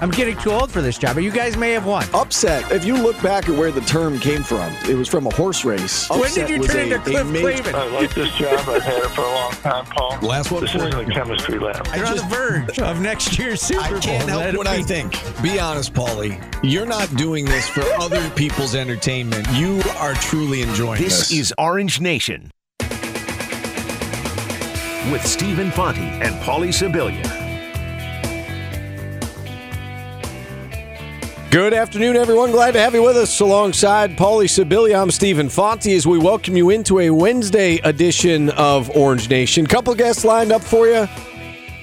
I'm getting too old for this job, but you guys may have won. Upset. If you look back at where the term came from, it was from a horse race. when Upset did you turn a- into Cliff major- Clavin? I like this job. I've had it for a long time, Paul. Last one This for isn't a chemistry lab. You're on the verge of next year's Super Bowl. I can't Let help it what I be. think. Be honest, Paulie. You're not doing this for other people's entertainment. You are truly enjoying This is Orange Nation with Stephen Fonte and Paulie Sibilia. Good afternoon, everyone. Glad to have you with us alongside Paulie Sibilia. I'm Stephen Fonte as we welcome you into a Wednesday edition of Orange Nation. Couple guests lined up for you.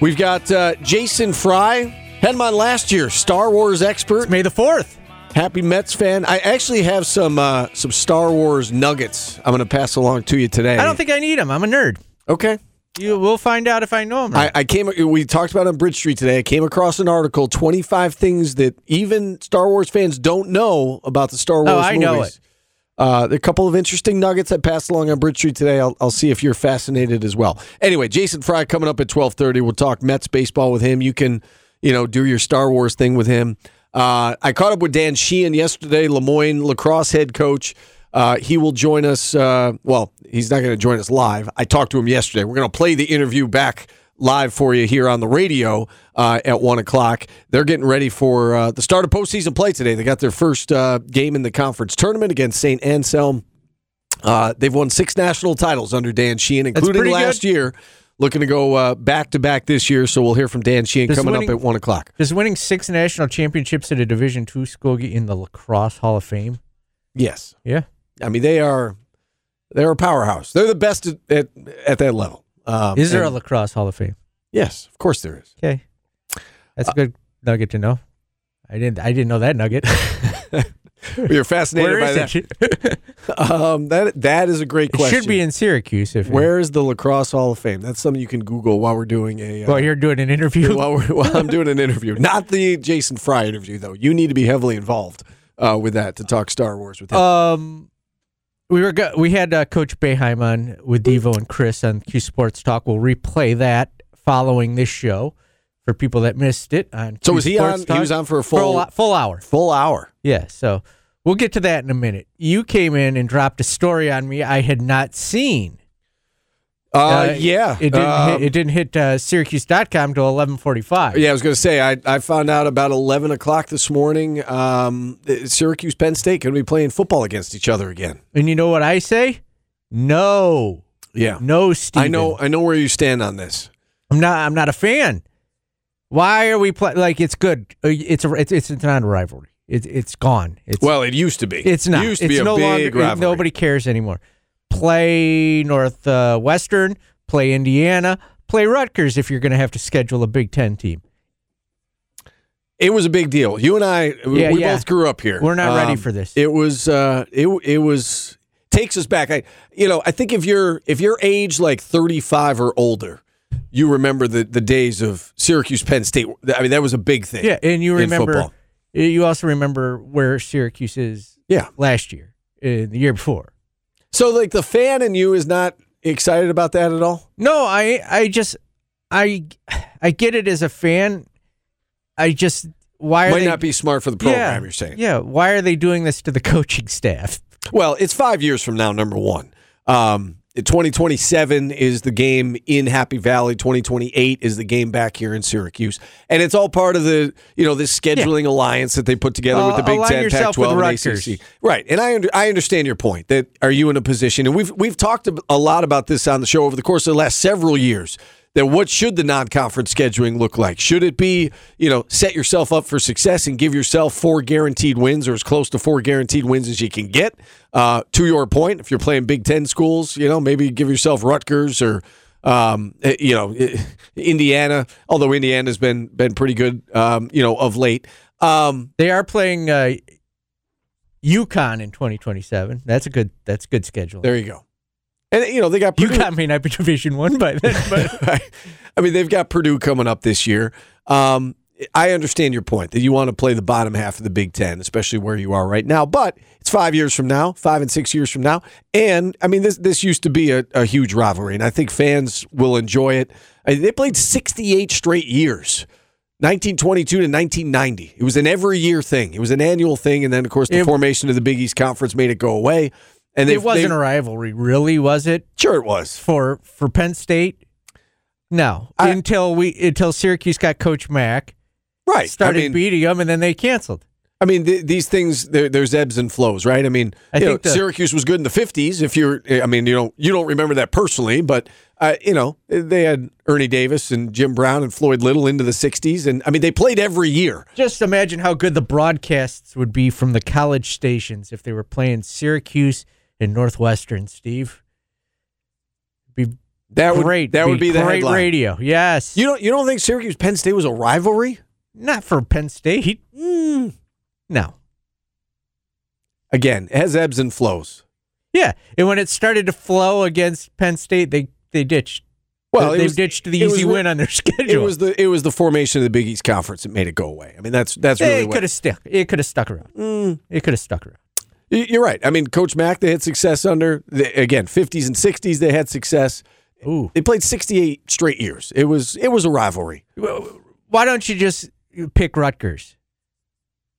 We've got uh, Jason Fry, had him on last year, Star Wars expert, May the 4th. happy Mets fan. I actually have some uh, some Star Wars nuggets I'm going to pass along to you today. I don't think I need them. I'm a nerd. Okay. You will find out if I know him. I. I came. We talked about it on Bridge Street today. I came across an article: twenty five things that even Star Wars fans don't know about the Star Wars. Oh, I know movies. Uh, a couple of interesting nuggets I passed along on Bridge Street today. I'll, I'll see if you're fascinated as well. Anyway, Jason Fry coming up at twelve thirty. We'll talk Mets baseball with him. You can, you know, do your Star Wars thing with him. Uh, I caught up with Dan Sheehan yesterday, Le Moyne lacrosse head coach. Uh, he will join us. Uh, well, he's not going to join us live. I talked to him yesterday. We're going to play the interview back live for you here on the radio uh, at one o'clock. They're getting ready for uh, the start of postseason play today. They got their first uh, game in the conference tournament against St. Anselm. Uh, they've won six national titles under Dan Sheehan, including last good. year. Looking to go uh, back to back this year, so we'll hear from Dan Sheehan Does coming winning- up at one o'clock. Does winning six national championships at a Division two school get in the Lacrosse Hall of Fame? Yes, Yeah. I mean they are they're a powerhouse. They're the best at at, at that level. Um, Is there a Lacrosse Hall of Fame? Yes, of course there is. Okay. That's a good nugget to know. I didn't I didn't know that nugget. You're fascinated by that. Um, that that is a great It question. should be in Syracuse if Where is the Lacrosse Hall of Fame? That's something you can Google while we're doing a. Uh, well you're doing an interview. while, we're, while I'm doing an interview, not the Jason Fry interview though. You need to be heavily involved uh, with that to talk Star Wars with him. Um, we were go- we had uh, Coach Boeheim on with Devo and Chris on Q Sports Talk. We'll replay that following this show for people that missed it. On so Q was he Sports on? He was on for a full full full, full hour. full hour. Yeah, so we'll get to that in a minute. You came in and dropped a story on me I had not seen. Uh, yeah, it didn't Um, hit, it didn't hit uh, Syracuse.com till eleven forty five. Yeah, I was going to say I, I found out about eleven o'clock this morning. Um, Syracuse Penn State going to be playing football against each other again. And you know what I say? No, Yeah, no, Steve. I know. I know where you stand on this. I'm not. I'm not a fan. Why are we playing? like it's good? Uh, It's a. It's it's not a rivalry. It's it's gone. It's Well, it used to be. It's not. It used to it's be a no big longer. rivalry. Nobody cares anymore. Play Northwestern. Play Indiana. Play Rutgers if you're going to have to schedule a Big Ten team. It was a big deal. You and I, we Yeah, we yeah. both grew up here. We're not ready Um, for this. It was, uh, it it was takes us back. I, you know, I think if you're if you're age like 35 or older, you remember the the days of Syracuse Penn State. I mean, that was a big thing. Yeah, and you remember. You also remember where Syracuse is. Yeah. Last year, uh, the year before. So like the fan in you is not excited about that at all. No, I I just I I get it as a fan. I just why are Might they not be smart for the program. yeah, You're saying. Yeah, why are they doing this to the coaching staff? Well, it's five years from now. Number one, um, 2027 is the game in Happy Valley. 2028 is the game back here in Syracuse, and it's all part of the you know this scheduling alliance that they put together with the Uh, Big Ten, yourself Pac-12, and. ACC. Right, and I under, I understand your point that are you in a position, and we've we've talked a lot about this on the show over the course of the last several years. That what should the non-conference scheduling look like? Should it be you know set yourself up for success and give yourself four guaranteed wins or as close to four guaranteed wins as you can get? Uh, to your point, if you're playing Big Ten schools, you know maybe give yourself Rutgers or um, eh, you know eh, Indiana. Although Indiana's been been pretty good, um, you know of late. Um, They are playing uh, UConn in 2027. That's a good. That's good schedule. there you go. And you know they got Purdue, UConn may not be Division One by then, but I mean, they've got Purdue coming up this year. Um, I understand your point that you want to play the bottom half of the Big Ten, especially where you are right now. But it's five years from now, five and six years from now, and I mean this this used to be a, a huge rivalry, and I think fans will enjoy it. I mean, they played 68 straight years. 1922 to 1990. It was an every year thing. It was an annual thing, and then of course the It- formation of the Big East Conference made it go away. And it wasn't they, a rivalry, really, was it? sure it was. For for Penn State? No. I- until we until Syracuse got Coach Mac, Right. started I mean, beating them, and then they canceled. I mean, th- these things there's ebbs and flows, right? I mean, I you know, the- Syracuse was good in the '50s. If you're, I mean, you don't you don't remember that personally, but uh, you know, they had Ernie Davis and Jim Brown and Floyd Little into the '60s, and I mean, they played every year. Just imagine how good the broadcasts would be from the college stations if they were playing Syracuse and Northwestern, Steve. Be That would great. that would be the great headline. radio. Yes. You don't you don't think Syracuse Penn State was a rivalry? Not for Penn State. Mm. No. Again, it has ebbs and flows. Yeah. And when it started to flow against Penn State, they they ditched. Well, they was- ditched the it was easy win on their schedule. It was the it was the formation of the Big East Conference that made it go away. I mean, that's that's really it could have stuck. It could have stuck around. Mm. It could have stuck around. You're right. I mean, Coach Mac, they had success under again 50s and 60s. They had success. Ooh. They played 68 straight years. It was it was a rivalry. Why don't you just pick Rutgers?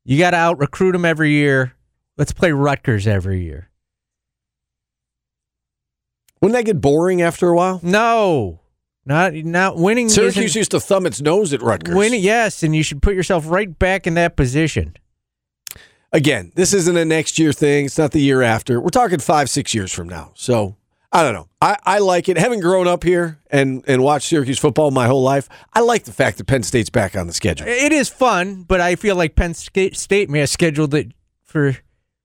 You got to out recruit them every year. Let's play Rutgers every year. Wouldn't that get boring after a while? No, not not winning. Syracuse used to thumb its nose at Rutgers. winning. Yes, and you should put yourself right back in that position. Again, this isn't a next year thing. It's not the year after. We're talking five, six years from now. So I don't know. I, I like it. Having grown up here and, and watched Syracuse football my whole life, I like the fact that Penn State's back on the schedule. It is fun, but I feel like Penn Sta- State may have scheduled it for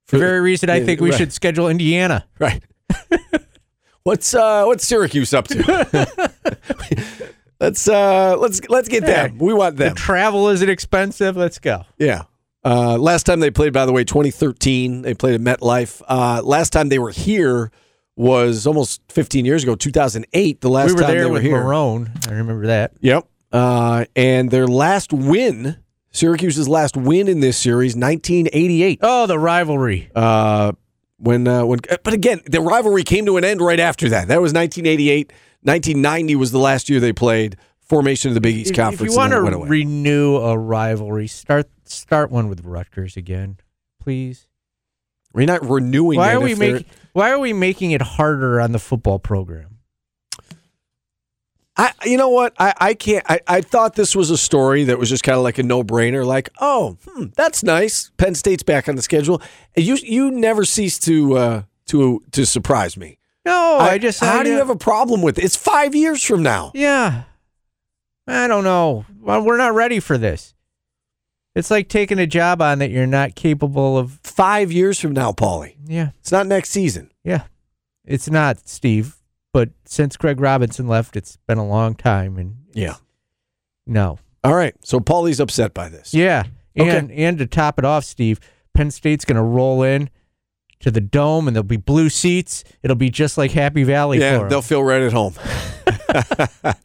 For- the very reason I think we right. should schedule Indiana. Right. what's uh what's Syracuse up to? let's uh let's let's get them. We want The them. travel isn't expensive. Let's go. Yeah. Uh, last time they played, by the way, 2013. They played at MetLife. Uh, last time they were here was almost 15 years ago, 2008. The last we were time there they were with here. Marrone. I remember that. Yep. Uh, and their last win, Syracuse's last win in this series, 1988. Oh, the rivalry. Uh, when uh, when, but again, the rivalry came to an end right after that. That was 1988. 1990 was the last year they played. Formation of the Big East Conference. If you want to then it went away. renew a rivalry, start start one with Rutgers again, please. we're not renewing. Why are we making Why are we making it harder on the football program? I, you know what? I, I can't. I, I thought this was a story that was just kind of like a no brainer. Like, oh, hmm, that's nice. Penn State's back on the schedule. You you never cease to uh, to to surprise me. No, I, just how I do you have a problem with it? It's five years from now. Yeah, I don't know. Well, we're not ready for this. It's like taking a job on that you're not capable of. Five years from now, Paulie. Yeah, It's not next season. yeah. It's not Steve, but since Greg Robinson left, it's been a long time, and Yeah. no. All right. So Paulie's upset by this. Yeah, Okay. and and to top it off, Steve, Penn State's going to roll in to the dome, and there'll be blue seats. It'll be just like Happy Valley. Yeah, they'll feel right at home.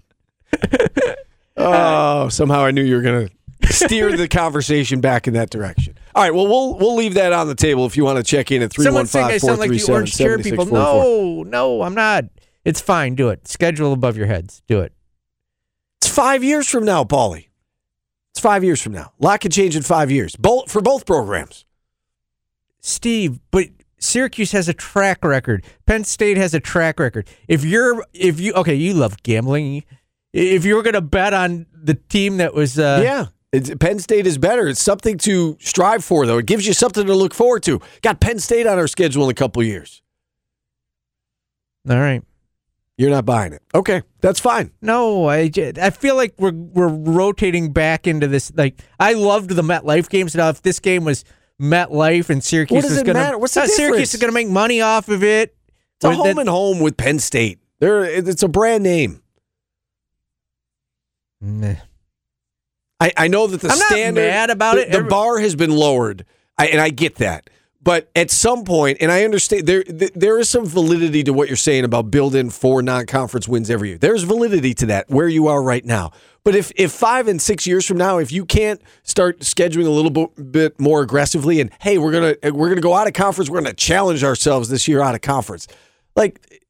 oh, somehow I knew you were going to steer the conversation back in that direction. All right, well, we'll we'll leave that on the table if you want to check in at Someone's I 315 sound like the orange chair people. No, no, I'm not. It's fine. Do it. Schedule above your heads. Do it. It's five years from now, Paulie. It's five years from now. A lot could change in five years, both for both programs. Steve, but Syracuse has a track record. Penn State has a track record. If you're, if you, okay, you love gambling. If you were going to bet on the team that was, uh, yeah. It's, Penn State is better. It's something to strive for, though. It gives you something to look forward to. Got Penn State on our schedule in a couple years. all right. You're not buying it. Okay, that's fine. No, I, I feel like we're we're rotating back into this. Like I loved the MetLife games. Now, if this game was MetLife and Syracuse What does was it going matter? What's the to, Syracuse is going to make money off of it. It's a home that- and home with Penn State. There, it's a brand name. Meh. I, I know that the I'm not standard, mad about the, it. The Every- bar has been lowered, I, and I get that. But at some point, and I understand there there is some validity to what you're saying about building four non-conference wins every year. There's validity to that where you are right now. But if if five and six years from now, if you can't start scheduling a little bit, bit more aggressively, and hey, we're gonna we're gonna go out of conference, we're gonna challenge ourselves this year out of conference, like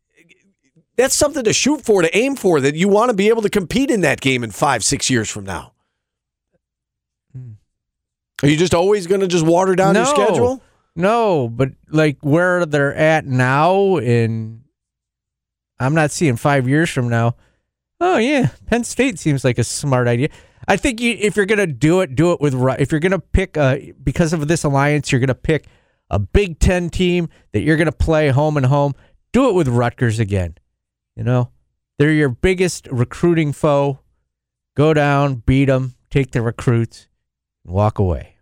that's something to shoot for, to aim for. That you want to be able to compete in that game in five, six years from now. Hmm. Are you just always going to just water down your schedule? No, but like where they're at now, and I'm not seeing five years from now. Oh yeah, Penn State seems like a smart idea. I think you, if you're gonna do it, do it with if you're gonna pick a because of this alliance, you're gonna pick a Big Ten team that you're gonna play home and home. Do it with Rutgers again. You know, they're your biggest recruiting foe. Go down, beat them, take the recruits, and walk away.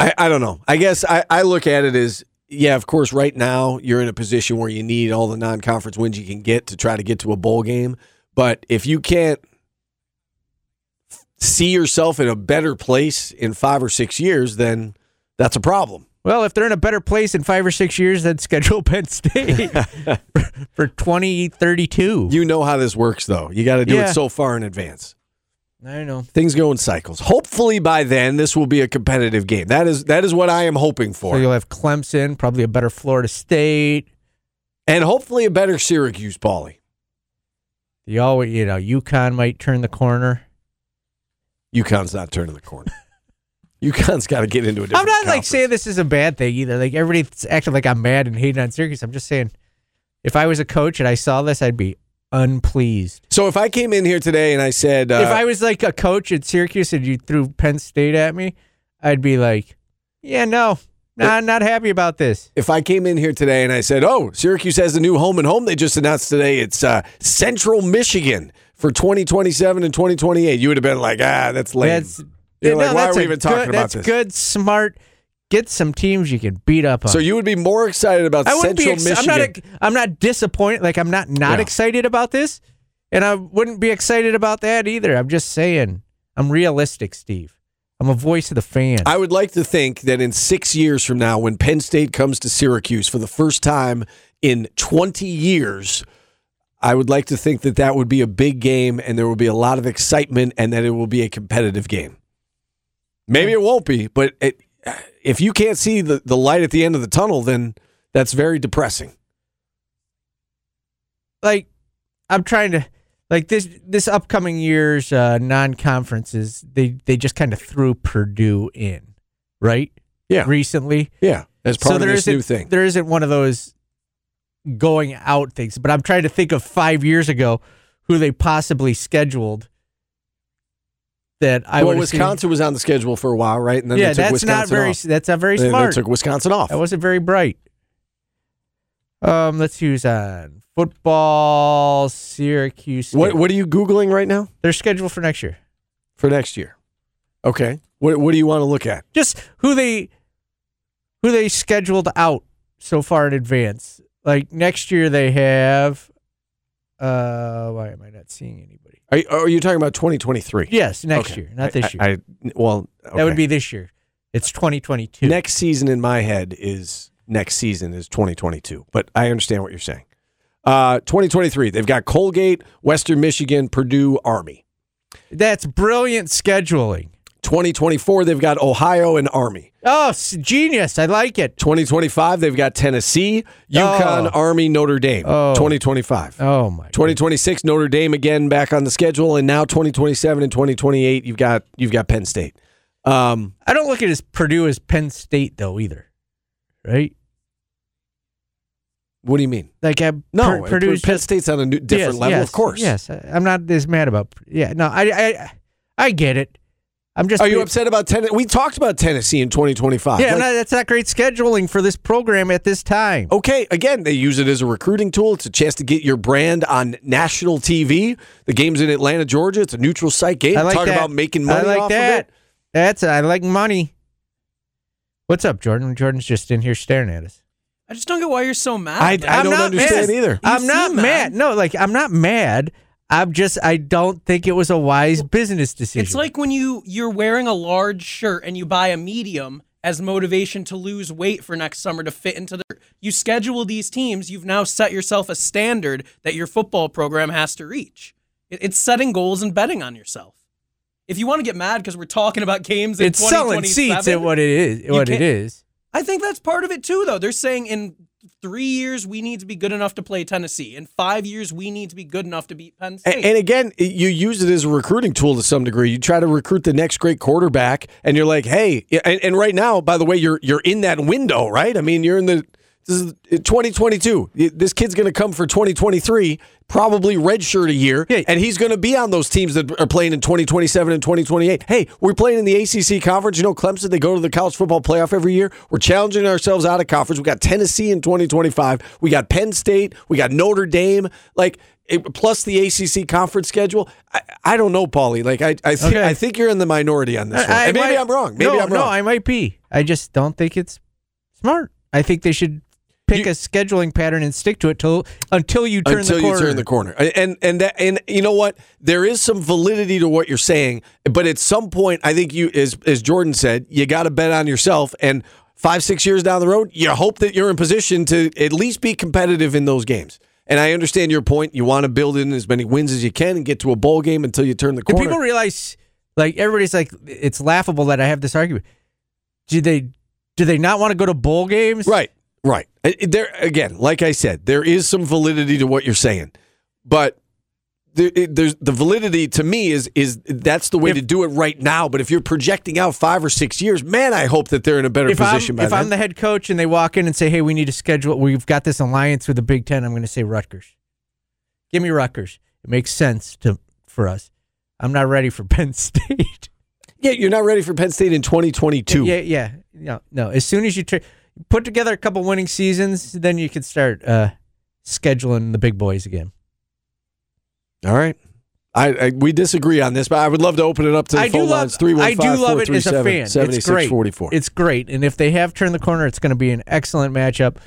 I, I don't know. I guess I, I look at it as yeah, of course, right now you're in a position where you need all the non conference wins you can get to try to get to a bowl game. But if you can't see yourself in a better place in five or six years, then that's a problem. Well, if they're in a better place in five or six years, then schedule Penn State for 2032. You know how this works, though. You got to do Yeah. it so far in advance. I know. Things go in cycles. Hopefully, by then, this will be a competitive game. That is that is what I am hoping for, So you'll have Clemson, probably a better Florida State. and hopefully a better Syracuse, Paulie. You always, you know, UConn might turn the corner. UConn's not turning the corner. UConn's got to get into a different. I'm not like saying this is a bad thing either. Like everybody's acting like I'm mad and hating on Syracuse. I'm just saying, if I was a coach and I saw this, I'd be unpleased. So if I came in here today and I said, uh, if I was like a coach at Syracuse and you threw Penn State at me, I'd be like, yeah, no, nah, I'm not happy about this. if I came in here today and I said, "Oh, Syracuse has a new home and home," they just announced today it's uh, Central Michigan for 2027 and 2028, you would have been like, "Ah, that's lame." That's You're like, no, why are we even talking good, about that's this? good, smart. Get some teams you can beat up on. so you would be more excited about I wouldn't Central be. Ex- Michigan. I'm not. I'm not disappointed. Like I'm not not Yeah. excited about this, and I wouldn't be excited about that either. I'm just saying. I'm realistic, Steve. I'm a voice of the fan. I would like to think that in six years from now, when Penn State comes to Syracuse for the first time in 20 years, I would like to think that that would be a big game and there will be a lot of excitement and that it will be a competitive game. Maybe it won't be, but it, if you can't see the, the light at the end of the tunnel, then that's very depressing. like I'm trying to like this this upcoming year's uh, non conferences. They they just kind of threw Purdue in, right? Yeah. Recently, Yeah, as part so of there this new thing. there isn't one of those going out things. But I'm trying to think of five years ago who they possibly scheduled that I well, Wisconsin was on the schedule for a while, right? And then yeah, they took that's not Wisconsin very off. that's not very They- they smart. took Wisconsin off. that wasn't very bright. Um, let's use on football. Syracuse. What What are you googling right now They're scheduled for next year. for next year? Okay. What What do you want to look at? just who they who they scheduled out so far in advance. Like next year they have uh why am I not seeing anybody? Are you, are you talking about 2023? Yes, next Okay. year, not this year. I, I- well, That would be this year. It's 2022. next season in my head is next season is 2022, but I understand what you're saying. Uh, 2023, they've got Colgate, Western Michigan, Purdue, Army. That's brilliant scheduling. 2024, they've got Ohio and Army. Oh, genius. I like it. 2025, they've got Tennessee, UConn, Oh. Army, Notre Dame. Oh. 2025. Oh my. 2026 Notre Dame again back on the schedule and now 2027 and 2028 you've got you've got Penn State. Um, I don't look at as Purdue as Penn State though either. Right? what do you mean? Like I, No, Pur- Purdue's Penn just- State's on a new, different Yes, level, yes, of course. Yes, I'm not as mad about. Yeah, no, I, I, I get it. I'm just. Are you upset about Tennessee? We talked about Tennessee in 2025. Yeah, Like, no, that's not great scheduling for this program at this time. okay, again, they use it as a recruiting tool. It's a chance to get your brand on national TV. The game's in Atlanta, Georgia. It's a neutral site game. I like Talk that. about making money I like off that. of it. That's I like money. What's up, Jordan? Jordan's just in here staring at us. I just don't get why you're so mad. I, I don't understand mad. either. I'm not mad. mad. No, like I'm not mad. I'm just I don't think it was a wise business decision. It's like when you you're wearing a large shirt and you buy a medium as motivation to lose weight for next summer to fit into the you schedule these teams, you've now set yourself a standard that your football program has to reach. It's setting goals and betting on yourself. If you want to get mad because we're talking about games in it's selling seats 2027, at what it is. What it is. I think that's part of it too, though. They're saying in three years we need to be good enough to play Tennessee. In five years we need to be good enough to beat Penn State. And, and again, you use it as a recruiting tool to some degree. You try to recruit the next great quarterback, and you're like, hey, and, and right now, by the way, you're you're in that window, right? I mean, you're in the this is uh, 2022. This kid's going to come for 2023, probably redshirt a year, Yeah. and he's going to be on those teams that are playing in 2027 and 2028. Hey, we're playing in the ACC conference. You know, Clemson, they go to the college football playoff every year. We're challenging ourselves out of conference. We got Tennessee in 2025. We got Penn State. We got Notre Dame. Like, it, plus the ACC conference schedule. I, I don't know, Paulie. Like, I I, thi- Okay. I think you're in the minority on this one. I- And maybe might- I'm wrong. Maybe no, I'm No, wrong. I might be. I just don't think it's smart. I think they should pick You- a scheduling pattern and stick to it till until you turn until the corner. you turn the corner. And and that, and you know what? There is some validity to what you're saying, but at some point, I think you, as as Jordan said, you got to bet on yourself. And five six years down the road, you hope that you're in position to at least be competitive in those games. And I understand your point. You want to build in as many wins as you can and get to a bowl game until you turn the corner. Do corner. people realize, like everybody's like, it's laughable that I have this argument. Do they do they not want to go to bowl games? Right, right. There again, like I said, there is some validity to what you're saying, but there, there's the validity to me is is that's the way If- to do it right now. But if you're projecting out five or six years, man, I hope that they're in a better If I'm, position by if then. I'm the head coach and they walk in and say, "Hey, we need to schedule. We've got this alliance with the Big Ten," I'm going to say Rutgers. Give me Rutgers. It makes sense to for us. I'm not ready for Penn State. yeah, you're not ready for Penn State in 2022. Yeah, yeah, no, no. As soon as you put together a couple winning seasons, then you can start uh, scheduling the big boys again. All right. I, I we disagree on this, but I would love to open it up to the I phone love. lines. Three one I do love it as a fan. seventy It's great. It's great, and if they have turned the corner, it's going to be an excellent matchup.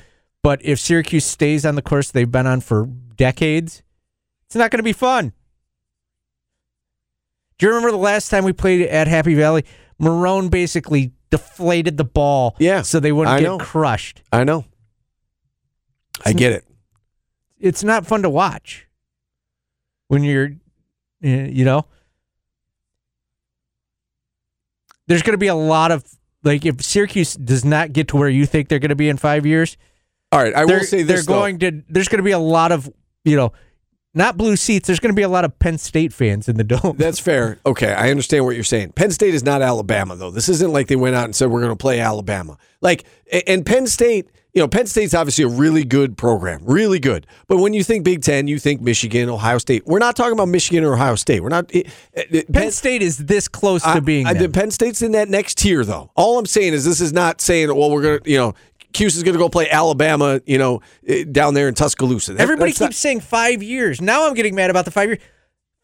But if Syracuse stays on the course they've been on for decades, it's not going to be fun. Do you remember the last time we played at Happy Valley? Marrone basically deflated the ball, Yeah, so they wouldn't I get know. crushed. I know. I get it. It's not fun to watch when you're, you know. There's going to be a lot of like if Syracuse does not get to where you think they're going to be in five years, All right, I they're, will say they're this. though. going to. There's going to be a lot of you know, not blue seats. There's going to be a lot of Penn State fans in the dome. That's fair. Okay, I understand what you're saying. Penn State is not Alabama, though. This isn't like they went out and said we're going to play Alabama. Like, and Penn State, you know, Penn State's obviously a really good program, really good. But when you think Big Ten, you think Michigan, Ohio State. We're not talking about Michigan or Ohio State. We're not. it- it- Penn State is this close to being I, Penn State's in that next tier, though. All I'm saying is this is not saying, that well, we're going to, you know, Cuse is going to go play Alabama, you know, eh, down there in Tuscaloosa. That- Everybody keeps not- saying five years. Now I'm getting mad about the five years.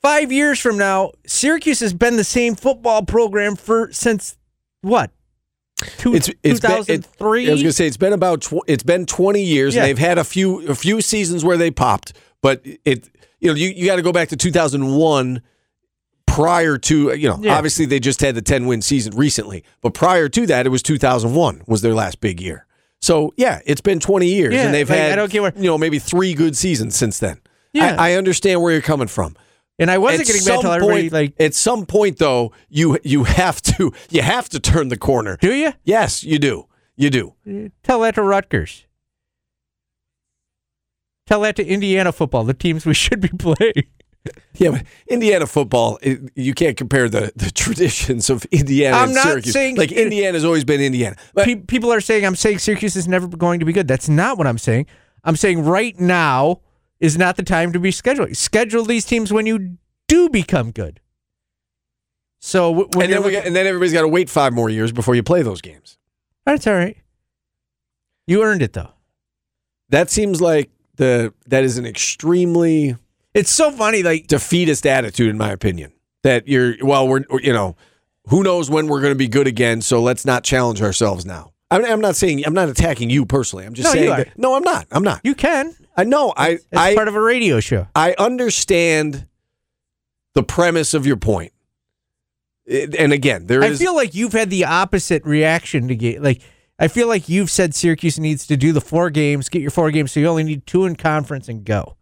Five years from now, Syracuse has been the same football program for since what? Two, It's it's been, it, 2003. I was going to say it's been about tw- it's been 20 years Yeah. and they've had a few a few seasons where they popped, but it you know you, you got to go back to 2001 prior to you know Yeah. obviously they just had the 10 win season recently, but prior to that it was 2001 was their last big year. So yeah, it's been 20 years Yeah, and they've like, had I don't get where- you know maybe 3 good seasons since then. Yeah. I, I understand where you're coming from. and I wasn't At getting mad until everybody point- like, at some point though, you you have to you have to turn the corner. do you Yes, you do. You do. tell that to Rutgers? Tell that to Indiana football, the teams we should be playing. Yeah, but Indiana football, it, you can't compare the, the traditions of Indiana I'm and not Syracuse. saying like it- Indiana's always been Indiana. But Pe- people are saying I'm saying Syracuse is never going to be good. That's not what I'm saying. I'm saying right now is not the time to be scheduling. Schedule these teams when you do become good. So when and then we looking- got, and then everybody's got to wait five more years before you play those games. that's all right. You earned it though. That seems like the that is an extremely It's so funny. Like defeatist attitude, in my opinion. That you're well, we're you know, who knows when we're going to be good again? So let's not challenge ourselves now. I'm, I'm not saying I'm not attacking you personally. I'm just No, you saying are. that, no, I'm not. I'm not. you can. I know. I It's I part of a radio show. I understand the premise of your point. It- and again, there I is feel like you've had the opposite reaction to get like. I feel like you've said Syracuse needs to do the four games, get your four games, so you only need two in conference and go.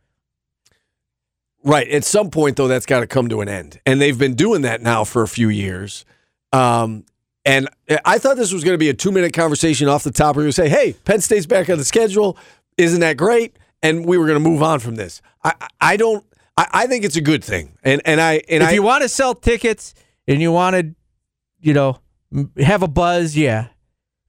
Right at some point though that's got to come to an end, and they've been doing that now for a few years. Um, and I thought this was going to be a two minute conversation off the top. Where you say, "Hey, Penn State's back on the schedule. Isn't that great?" And we were going to move on from this. I, I- I don't. I, I think it's a good thing, and and I and if I you want to sell tickets and you want to, you know, have a buzz, yeah.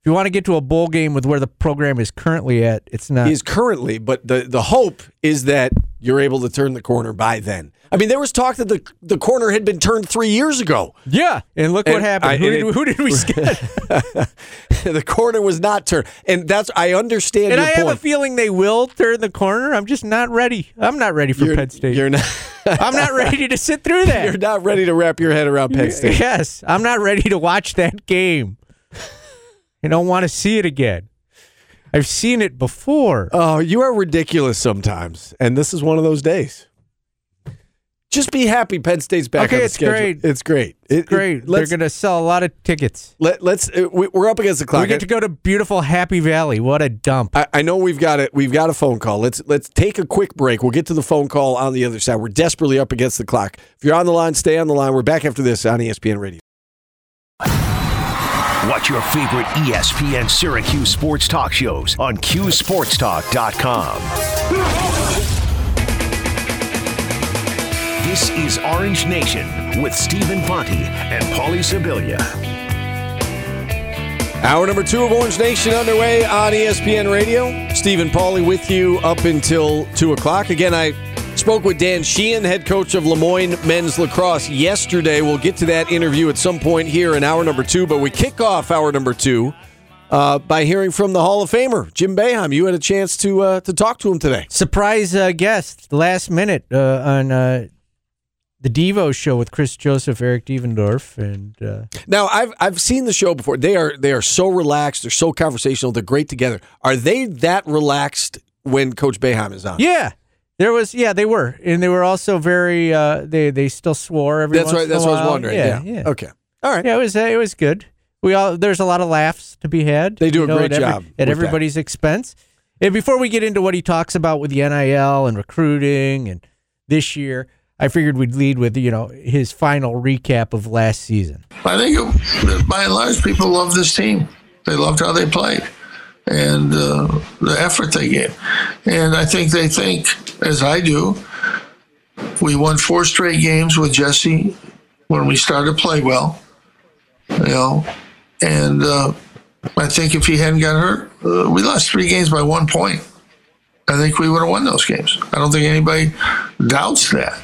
If you want to get to a bowl game with where the program is currently at, it's not. is currently, but the the hope is that you're able to turn the corner by then. I mean, there was talk that the the corner had been turned three years ago. yeah, and look what happened. I- who, did, it- who did we sketch? the corner was not turned, and that's I understand and I have a feeling they will turn the corner. I'm just not ready. I'm not ready for you're, Penn State. you're not. I'm not ready to sit through that. You're not ready to wrap your head around Penn State. Yes, I'm not ready to watch that game. I don't want to see it again. I've seen it before. Oh, you are ridiculous sometimes, and this is one of those days. Just be happy Penn State's back Okay, on the it's schedule. great. It's great. It- it- Great. They're going to sell a lot of tickets. let, let's. uh, we- We're up against the clock. We get to go to beautiful Happy Valley. What a dump. I, I know we've got it. We've got a phone call. Let's let's take a quick break. We'll get to the phone call on the other side. We're desperately up against the clock. If you're on the line, stay on the line. We're back after this on ESPN Radio. Watch your favorite ESPN Syracuse sports talk shows on QSportsTalk.com. This is Orange Nation with Stephen Fonte and Paulie Sibilia. Hour number two of Orange Nation underway on ESPN Radio. Stephen Paulie with you up until two o'clock. Again, I spoke with Dan Sheehan, head coach of Le Moyne men's lacrosse, yesterday. We'll get to that interview at some point here in hour number two, but we kick off hour number two uh, by hearing from the Hall of Famer Jim Boeheim. You had a chance to uh, to talk to him today. Surprise uh, guest last minute uh, on uh, the Devo show with Chris Joseph, Eric Devendorf, and uh, Now, I've I've seen the show before. They are they are so relaxed. They're so conversational. They're great together. Are they that relaxed when Coach Boeheim is on? yeah, there was yeah they were, and they were also very uh, they they still swore every. that's once right. in That's a what I was wondering. Yeah, Yeah. yeah. Okay. All right. Yeah, it was uh, it was good. We all there's a lot of laughs to be had. They do a know, great at every- job with at that. everybody's expense. And before we get into what he talks about with the NIL and recruiting and this year, I figured we'd lead with you know his final recap of last season. I think it, by and large, people love this team. They loved how they played and uh, the effort they gave. And I think they think, as I do, we won four straight games with Jesse when we started to play well. You know, and uh, I think if he hadn't got hurt, uh, we lost three games by one point. I think we would have won those games. I don't think anybody doubts that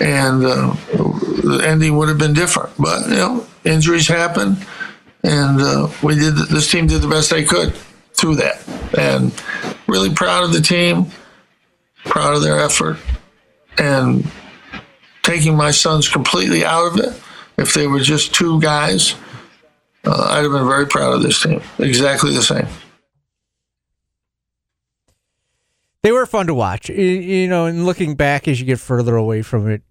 and uh, the ending would have been different. But you know, injuries happen, and uh, we did. This team did the best they could through that, and really proud of the team, proud of their effort, and taking my sons completely out of it. If they were just two guys, uh, I'd have been very proud of this team. Exactly the same. They were fun to watch, Y- you know. And looking back as you get further away from it,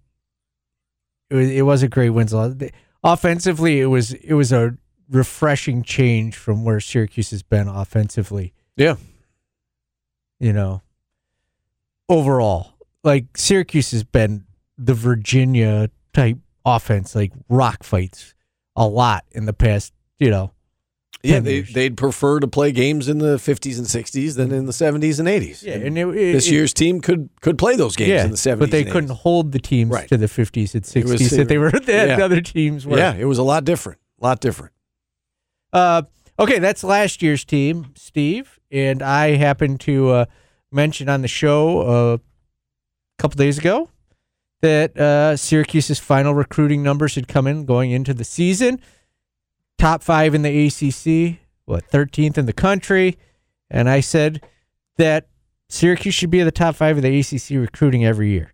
it was, it was a great win. Offensively, it was it was a refreshing change from where Syracuse has been offensively. Yeah. you know, overall, like Syracuse has been the Virginia type offense, like rock fights a lot in the past, you know. Yeah, they, years. they'd prefer to play games in the 50s and 60s than in the 70s and 80s. Yeah, and it, it- this it- year's team could could play those games yeah, in the 70s. but they couldn't 80s. hold the teams Right. to the 50s and 60s was- that they were that yeah. other teams were. Yeah, it was a lot different. A lot different. Uh, okay, that's last year's team, Steve, and I happened to uh, mention on the show uh, a couple days ago that uh, Syracuse's final recruiting numbers had come in going into the season. Top five in the ACC, what thirteenth in the country, and I said that Syracuse should be in the top five of the ACC recruiting every year,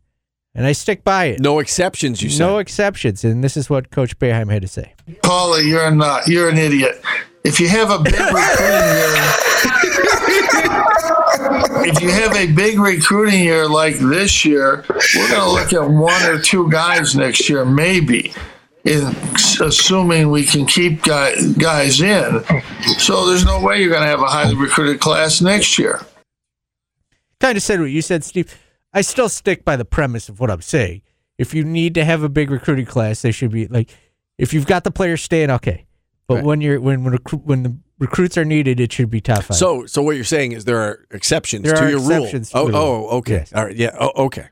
and I stick by it. No exceptions, you said. No exceptions, and this is what Coach Boeheim had to say. Paula, you're not. Uh, you're an idiot. If you have a big recruiting year, if you have a big recruiting year like this year, we're going to look at one or two guys next year, maybe, in assuming we can keep guy, guys in. So there's no way you're going to have a highly recruited class next year. kind of said what you said, Steve. I still stick by the premise of what I'm saying. If you need to have a big recruiting class, they should be like, if you've got the players staying, okay. But Right. when you're when when, recru- when the recruits are needed, it should be five. So, so what you're saying is there are exceptions There to are your exceptions rule. the Oh, oh, okay. Yes. All right. Yeah. Oh, okay.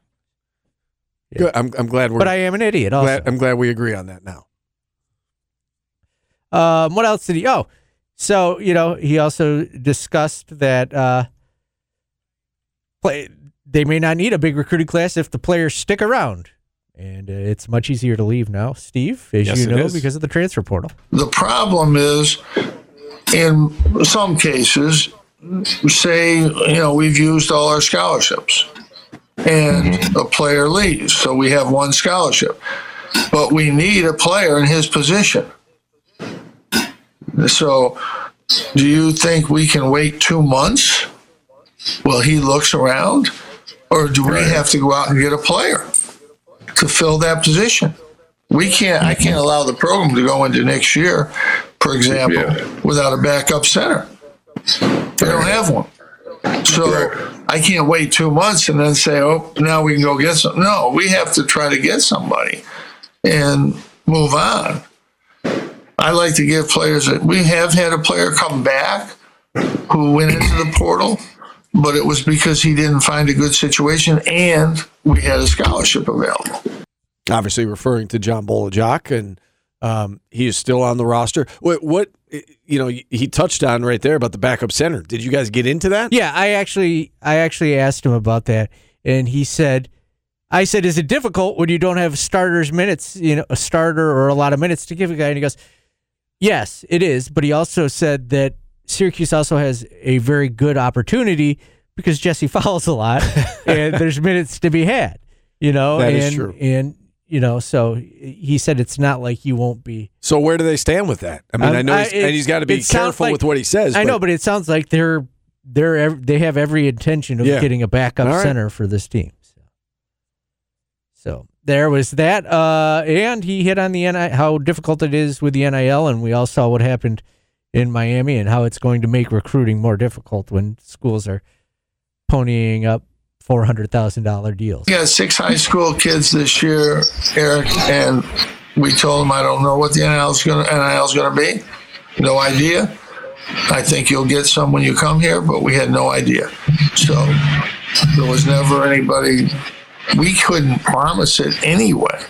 Yeah. Good. I'm, I'm glad we're. but I am an idiot. Also, glad, I'm glad we agree on that now. Um, what else did he? Oh, so you know, he also discussed that uh, play. They may not need a big recruiting class if the players stick around, and uh, it's much easier to leave now, Steve, as Yes, you know, because of the transfer portal. The problem is, in some cases, say, you know, we've used all our scholarships and a player leaves, so we have one scholarship. But we need a player in his position. So, do you think we can wait two months while he looks around? Or do we have to go out and get a player to fill that position? We can't, I can't allow the program to go into next year, for example, without a backup center. We don't have one. So I can't wait two months and then say, oh, now we can go get some. No, we have to try to get somebody and move on. I like to give players that we have had a player come back who went into the portal, but it was because he didn't find a good situation and we had a scholarship available. Obviously, referring to John Bol Ajak, and um, he is still on the roster. What, what you know, he touched on right there about the backup center. Did you guys get into that? Yeah, I actually, I actually asked him about that, and he said, "I said, is it difficult when you don't have starters minutes, you know, a starter or a lot of minutes to give a guy?" And he goes, "Yes, it is." But he also said that Syracuse also has a very good opportunity because Jesse fouls a lot, and there's minutes to be had. You know, That and is true. and you know, so he said it's not like you won't be. So where do they stand with that? I mean, Um, I know, I- he's, it- and he's got to be careful like- with what he says. I know, but it sounds like they're they're they have every intention of Yeah. getting a backup right. center for this team. So, so there was that, uh, and he hit on the NI how difficult it is with the NIL, and we all saw what happened in Miami and how it's going to make recruiting more difficult when schools are ponying up four hundred thousand dollar deals. We got six high school kids this year, Eric, and we told them I don't know what the NIL is going to NIL is going to be. No idea. I think you'll get some when you come here, but we had no idea. So there was never anybody. We couldn't promise it anyway.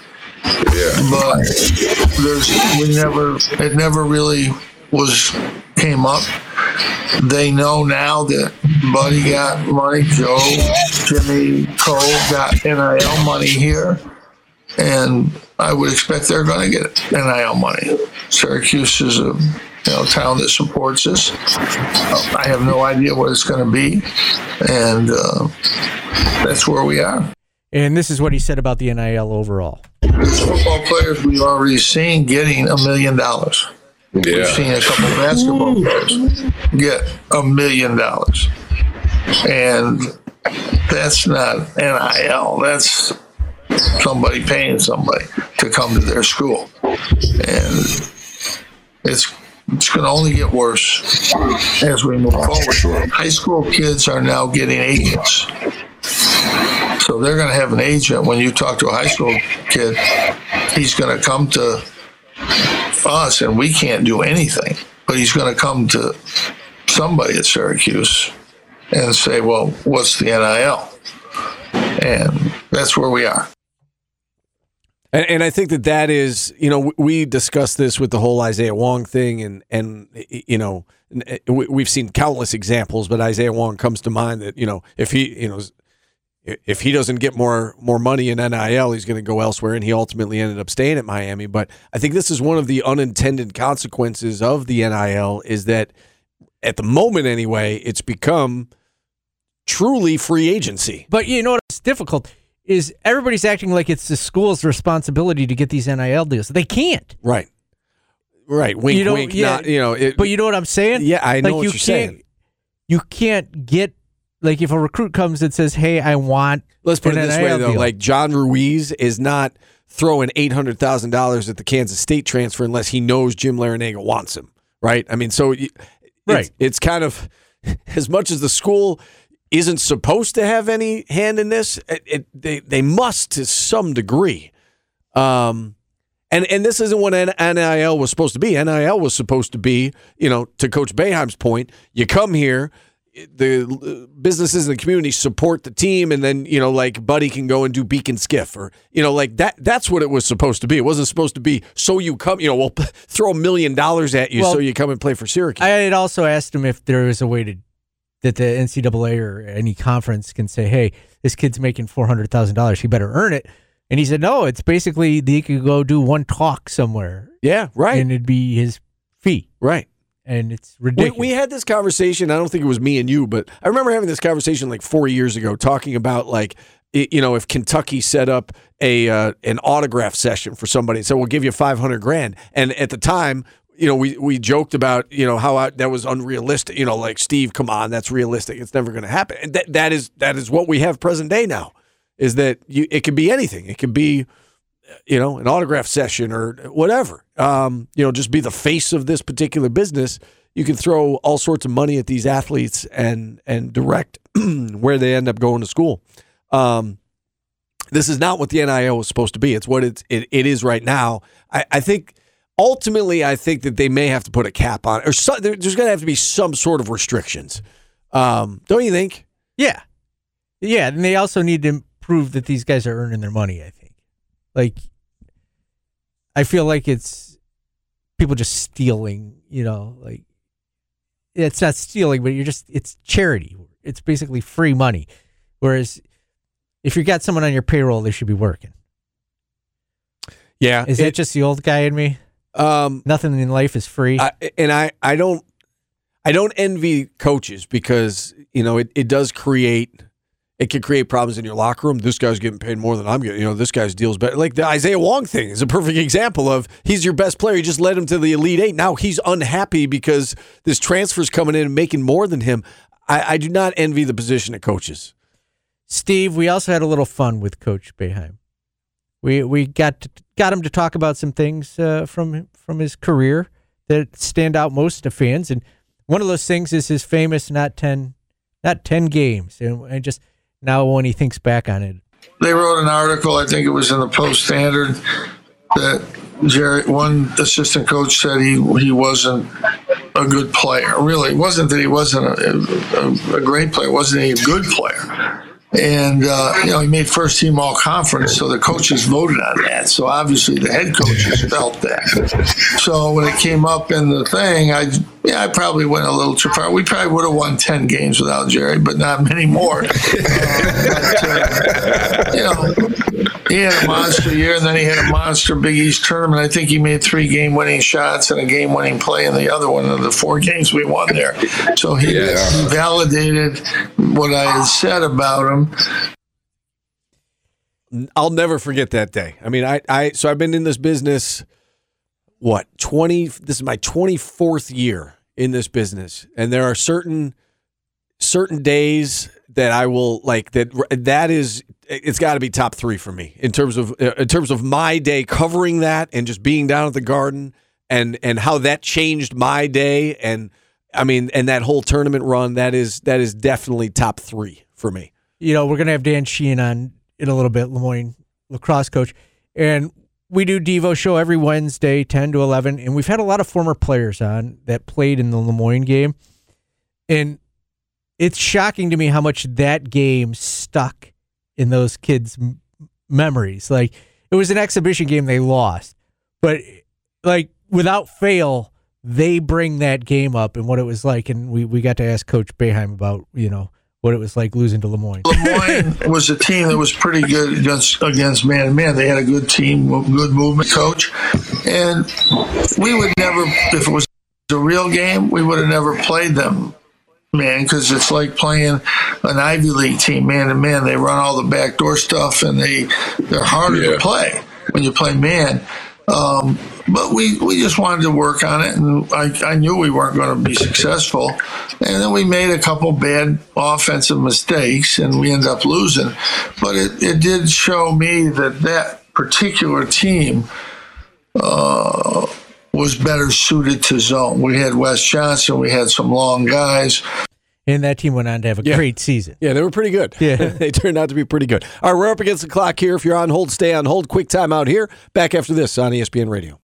Yeah. But there's we never it never really was came up. They know now that Buddy got money, Joe, Jimmy, Cole got NIL money here, and I would expect they're going to get NIL money. Syracuse is a you know town that supports us. I have no idea what it's going to be, and uh, that's where we are. And this is what he said about the NIL overall. There's football players we've already seen getting a million dollars. We've seen a couple basketball players get a million dollars. And that's not NIL. That's somebody paying somebody to come to their school. And it's it's going to only get worse as we move forward. High school kids are now getting agents. So they're going to have an agent when you talk to a high school kid. He's going to come to us, and we can't do anything. But he's going to come to somebody at Syracuse and say, "Well, what's the NIL?" And that's where we are. And, and I think that that is, you know, we discussed this with the whole Isaiah Wong thing, and and you know, we- we've seen countless examples, but Isaiah Wong comes to mind that you know, if he, you know, if he doesn't get more more money in NIL, he's going to go elsewhere, and he ultimately ended up staying at Miami. But I think this is one of the unintended consequences of the NIL is that at the moment, anyway, it's become truly free agency. But you know what's difficult is everybody's acting like it's the school's responsibility to get these NIL deals. They can't. Right. Right. Wink, You don't- wink. yeah, not, you know, it, But you know what I'm saying? Yeah, I know like what you you're can't, saying. You can't get like if a recruit comes and says, "Hey, I want," Let's put it this way though, deal. like John Ruiz is not throwing eight hundred thousand dollars at the Kansas State transfer unless he knows Jim Larranaga wants him, right? I mean, so y- Right. it's, it's kind of as much as the school isn't supposed to have any hand in this, it, it, they they must to some degree. Um, and and this isn't what NIL was supposed to be. NIL was supposed to be, you know, to Coach Boeheim's point, you come here, the uh, businesses in the community support the team, and then you know, like Buddy can go and do beacon skiff, or you know, like that. That's what it was supposed to be. It wasn't supposed to be so you come, you know, we'll throw a million dollars at you Well, so you come and play for Syracuse. I had also asked him if there was a way to that the NCAA or any conference can say, "Hey, this kid's making four hundred thousand dollars. He better earn it." And he said, "No, it's basically he could go do one talk somewhere, yeah, right, and it'd be his fee, right. And it's We, ridiculous." we had this conversation. I don't think it was me and you, but I remember having this conversation like four years ago, talking about like you know if Kentucky set up a uh, an autograph session for somebody and said we'll give you five hundred grand, and at the time. You know, we, we joked about you know how I, that was unrealistic. You know, like Steve, come on, that's realistic. It's never going to happen. And that that is that is what we have present day now. Is that you? It could be anything. It could be you know, an autograph session or whatever. Um, you know, just be the face of this particular business. You can throw all sorts of money at these athletes and and direct where they end up going to school. Um, this is not what the NIL was supposed to be. It's what it's, it, it is right now. I, I think ultimately, I think that they may have to put a cap on it, or so, there, there's going to have to be some sort of restrictions. Um, don't you think? yeah, yeah, and they also need to prove that these guys are earning their money. I think, like, I feel like it's people just stealing. You know, like it's not stealing, but you're just it's charity. It's basically free money. Whereas if you got someone on your payroll, they should be working. Yeah. Is that just the old guy in me? um, Nothing in life is free. I, and I, I don't I don't envy coaches because you know it, it does create it can create problems in your locker room. This guy's getting paid more than I'm getting. You know, this guy's deals better. Like the Isaiah Wong thing is a perfect example of he's your best player. You just led him to the Elite Eight. Now he's unhappy because this transfer's coming in and making more than him. I, I do not envy the position of coaches. Steve, we also had a little fun with Coach Boeheim. We we got to, got him to talk about some things uh, from from his career that stand out most to fans, and one of those things is his famous not ten not ten games, and, and just now when he thinks back on it, they wrote an article, I think it was in the Post Standard, that Jerry, one assistant coach said he he wasn't a good player. Really, it wasn't that he wasn't a, a, a great player. Wasn't he a good player? And uh, you know, he made first team all conference, so the coaches voted on that. So obviously, the head coaches felt that. So when it came up in the thing, I yeah, I probably went a little too far. We probably would have won ten games without Jerry, but not many more. Uh, but, uh, you know, he had a monster year, and then he had a monster Big East tournament. I think he made three game-winning shots and a game-winning play in the other one of the four games we won there. So he, he validated what I had said about him. I'll never forget that day. I mean, I, I so I've been in this business what, 20 this is my 24th year in this business. And there are certain certain days that I will like that that is it's got to be top 3 for me in terms of uh, in terms of my day covering that and just being down at the garden and and how that changed my day and I mean and that whole tournament run that is that is definitely top 3 for me. you know, we're gonna have Dan Sheehan on in a little bit, Le Moyne lacrosse coach, and we do Devo show every Wednesday, ten to eleven, and we've had a lot of former players on that played in the Le Moyne game, and it's shocking to me how much that game stuck in those kids' m- memories. Like it was an exhibition game they lost, but like without fail, they bring that game up and what it was like, and we we got to ask Coach Boeheim about you know what it was like losing to Le Moyne. Le Moyne was a team that was pretty good against against man to man. They had a good team, good movement coach, and we would never, if it was a real game, we would have never played them, man, because it's like playing an Ivy League team, man to man. They run all the backdoor stuff, and they they're harder to play when you play man. Um, but we, we just wanted to work on it, and I, I knew we weren't going to be successful. And then we made a couple bad offensive mistakes, and we ended up losing. But it, it did show me that that particular team uh, was better suited to zone. We had Wes Johnson, we had some long guys. And that team went on to have a Yeah. great season. Yeah, they were pretty good. Yeah. they turned out to be pretty good. All right, we're up against the clock here. If you're on hold, stay on hold. Quick time out here. Back after this on ESPN Radio.